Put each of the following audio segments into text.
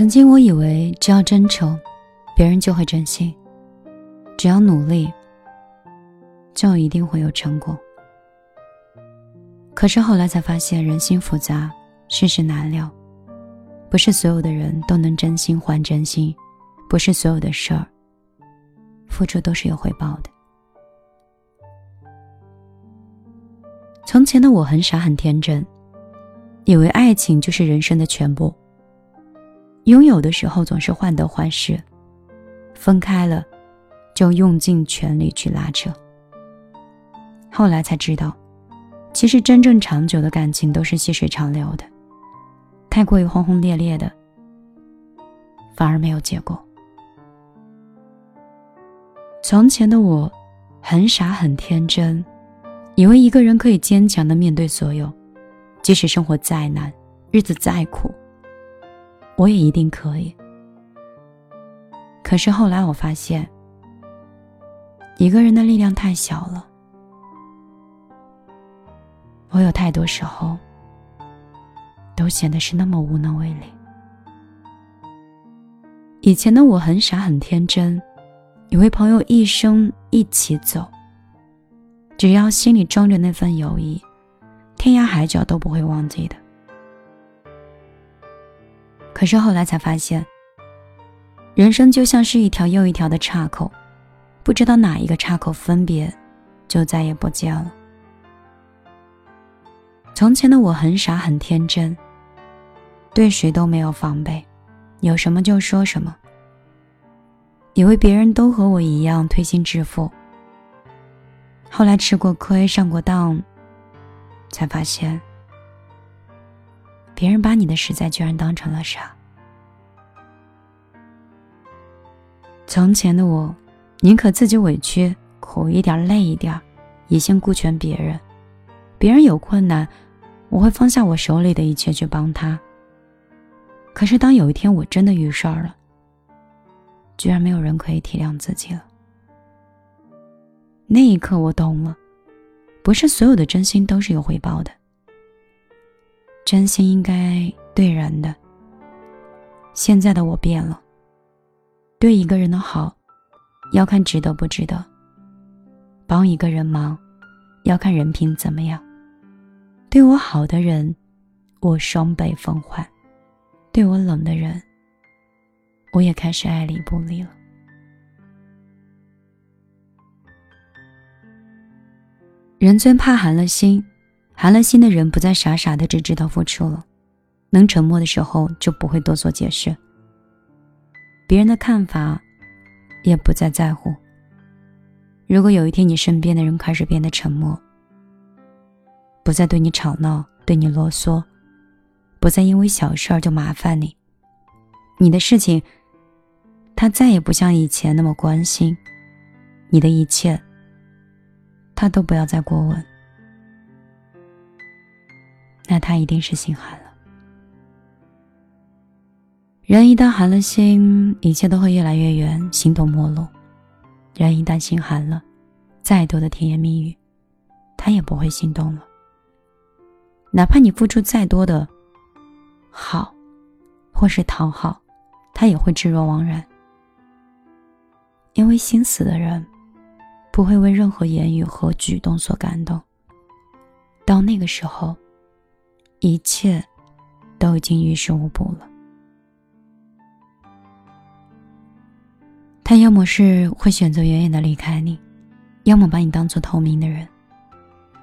曾经我以为只要真诚，别人就会真心；只要努力，就一定会有成果。可是后来才发现，人心复杂，世事难料，不是所有的人都能真心换真心，不是所有的事儿付出都是有回报的。从前的我很傻很天真，以为爱情就是人生的全部。拥有的时候总是患得患失，分开了，就用尽全力去拉扯。后来才知道，其实真正长久的感情都是细水长流的，太过于轰轰烈烈的，反而没有结果。从前的我，很傻很天真，以为一个人可以坚强的面对所有，即使生活再难，日子再苦。我也一定可以。可是后来我发现，一个人的力量太小了。我有太多时候，都显得是那么无能为力。以前的我很傻很天真，以为朋友一生一起走，只要心里装着那份友谊，天涯海角都不会忘记的。可是后来才发现，人生就像是一条又一条的岔口，不知道哪一个岔口分别，就再也不见了。从前的我很傻很天真，对谁都没有防备，有什么就说什么，以为别人都和我一样推心置腹。后来吃过亏上过当，才发现。别人把你的实在居然当成了傻。从前的我，宁可自己委屈、苦一点、累一点，也先顾全别人。别人有困难，我会放下我手里的一切去帮他。可是当有一天我真的遇事儿了，居然没有人可以体谅自己了。那一刻我懂了，不是所有的真心都是有回报的。真心应该对人的。现在的我变了，对一个人的好，要看值得不值得；帮一个人忙，要看人品怎么样。对我好的人，我双倍奉还；对我冷的人，我也开始爱理不理了。人最怕寒了心。寒了心的人不再傻傻的只知道付出了，能沉默的时候就不会多做解释。别人的看法，也不再在乎。如果有一天你身边的人开始变得沉默，不再对你吵闹、对你啰嗦，不再因为小事儿就麻烦你，你的事情，他再也不像以前那么关心，你的一切，他都不要再过问。他一定是心寒了。人一旦寒了心，一切都会越来越远，形同陌路。人一旦心寒了，再多的甜言蜜语，他也不会心动了。哪怕你付出再多的好，或是讨好，他也会置若罔然。因为心死的人，不会为任何言语和举动所感动。到那个时候。一切都已经于事无补了。他要么是会选择远远的离开你，要么把你当做透明的人，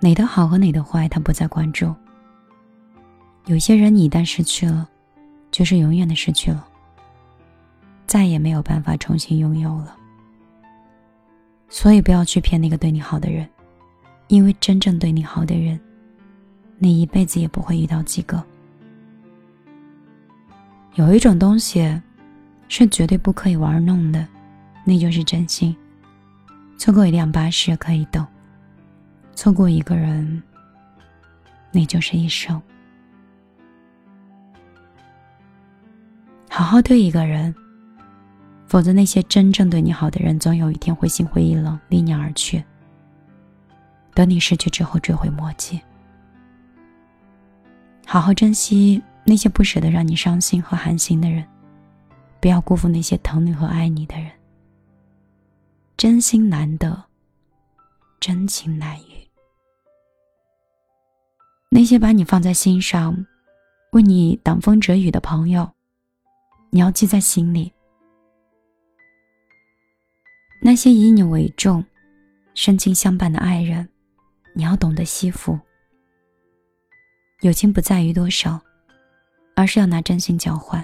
哪的好和哪的坏，他不再关注。有些人你一旦失去了，就是永远的失去了，再也没有办法重新拥有了。所以不要去骗那个对你好的人，因为真正对你好的人。你一辈子也不会遇到几个。有一种东西是绝对不可以玩弄的，那就是真心。错过一辆巴士可以等，错过一个人，那就是一生。好好对一个人，否则那些真正对你好的人，总有一天会心灰意冷，离你而去。等你失去之后，追悔莫及。好好珍惜那些不舍得让你伤心和寒心的人，不要辜负那些疼你和爱你的人。真心难得，真情难遇。那些把你放在心上，为你挡风遮雨的朋友，你要记在心里；那些以你为重、深情相伴的爱人，你要懂得惜福。友情不在于多少，而是要拿真心交换；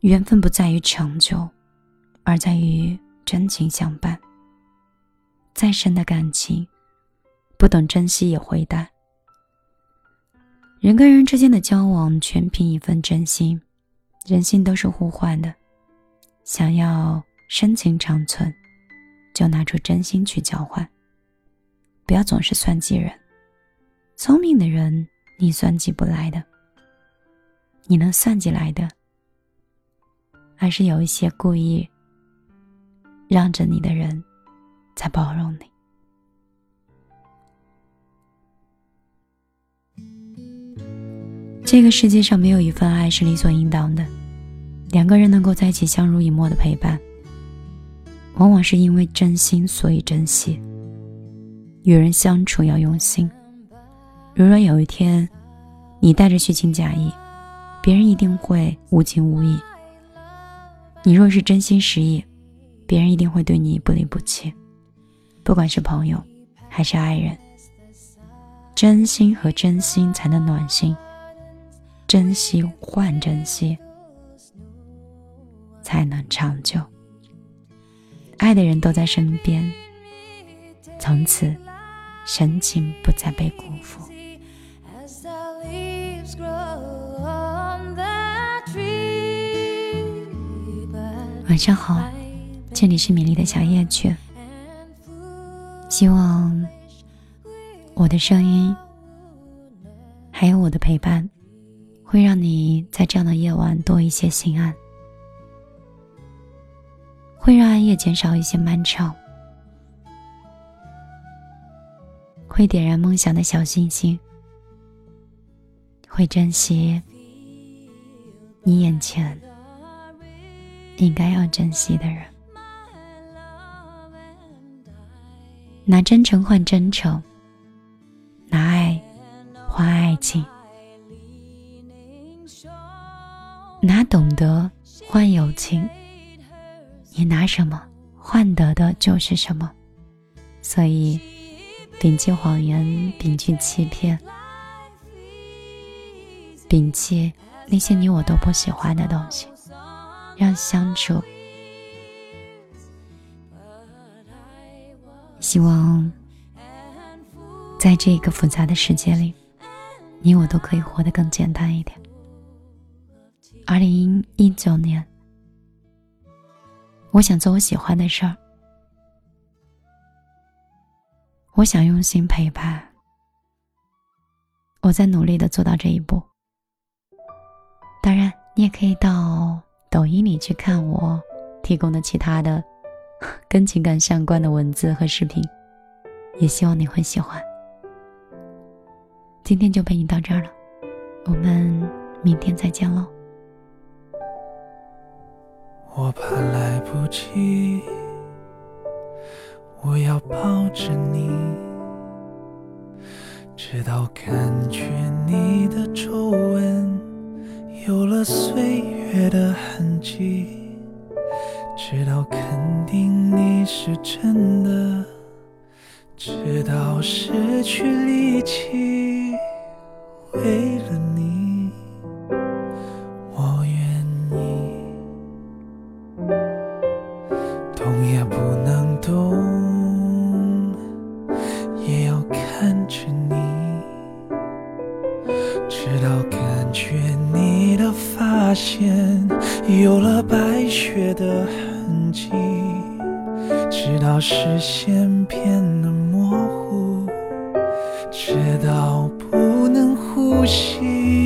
缘分不在于长久，而在于。真情相伴，再深的感情，不懂珍惜也会淡。人跟人之间的交往，全凭一份真心。人心都是互换的，想要深情长存，就拿出真心去交换。不要总是算计人，聪明的人你算计不来的，你能算计来的，还是有一些故意。让着你的人，在包容你。这个世界上没有一份爱是理所应当的，两个人能够在一起相濡以沫的陪伴，往往是因为真心，所以珍惜。与人相处要用心。如若有一天，你带着虚情假意，别人一定会无情无义。你若是真心实意。别人一定会对你不离不弃，不管是朋友还是爱人。真心和真心才能暖心，珍惜换珍惜才能长久。爱的人都在身边，从此深情不再被辜负。晚上好。这里是米粒的小夜曲，希望我的声音还有我的陪伴，会让你在这样的夜晚多一些心安，会让暗夜减少一些漫长，会点燃梦想的小星星，会珍惜你眼前应该要珍惜的人。拿真诚换真诚，拿爱换爱情，拿懂得换友情。你拿什么换得的就是什么。所以，摒弃谎言，摒弃欺骗，摒弃那些你我都不喜欢的东西，让相处。希望在这个复杂的世界里，你我都可以活得更简单一点。二零一九年，我想做我喜欢的事儿，我想用心陪伴，我在努力的做到这一步。当然，你也可以到抖音里去看我提供的其他的。跟情感相关的文字和视频，也希望你会喜欢。今天就陪你到这儿了，我们明天再见喽。我怕来不及，我要抱着你，直到感觉你的皱纹有了岁月月的痕迹。直到肯定你是真的，直到失去力气，为了你，我愿意，动也不能动，也要看着你，直到感觉你的发。线有了白雪的痕迹，直到视线变得模糊，直到不能呼吸，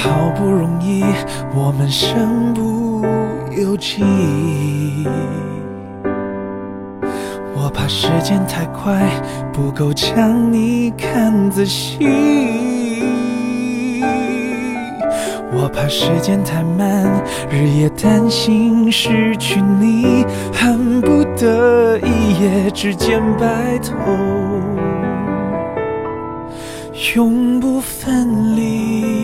好不容易，我们身不由己。我怕时间太快，不够将你看仔细。我怕时间太慢，日夜担心失去你，恨不得一夜之间白头，永不分离。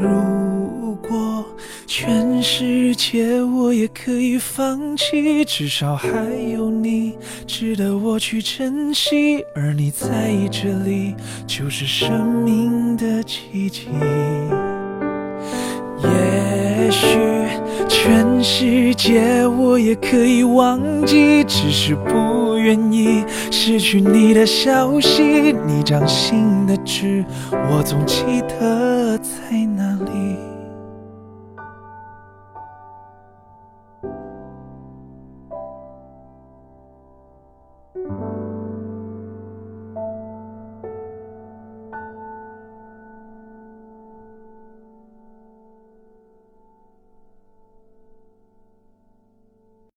如果全世界我也可以放弃，至少还有你值得我去珍惜，而你在这里就是生命的奇迹。也许全世界我也可以忘记，只是不愿意失去你的消息。你掌心的痣，我总记得在哪里。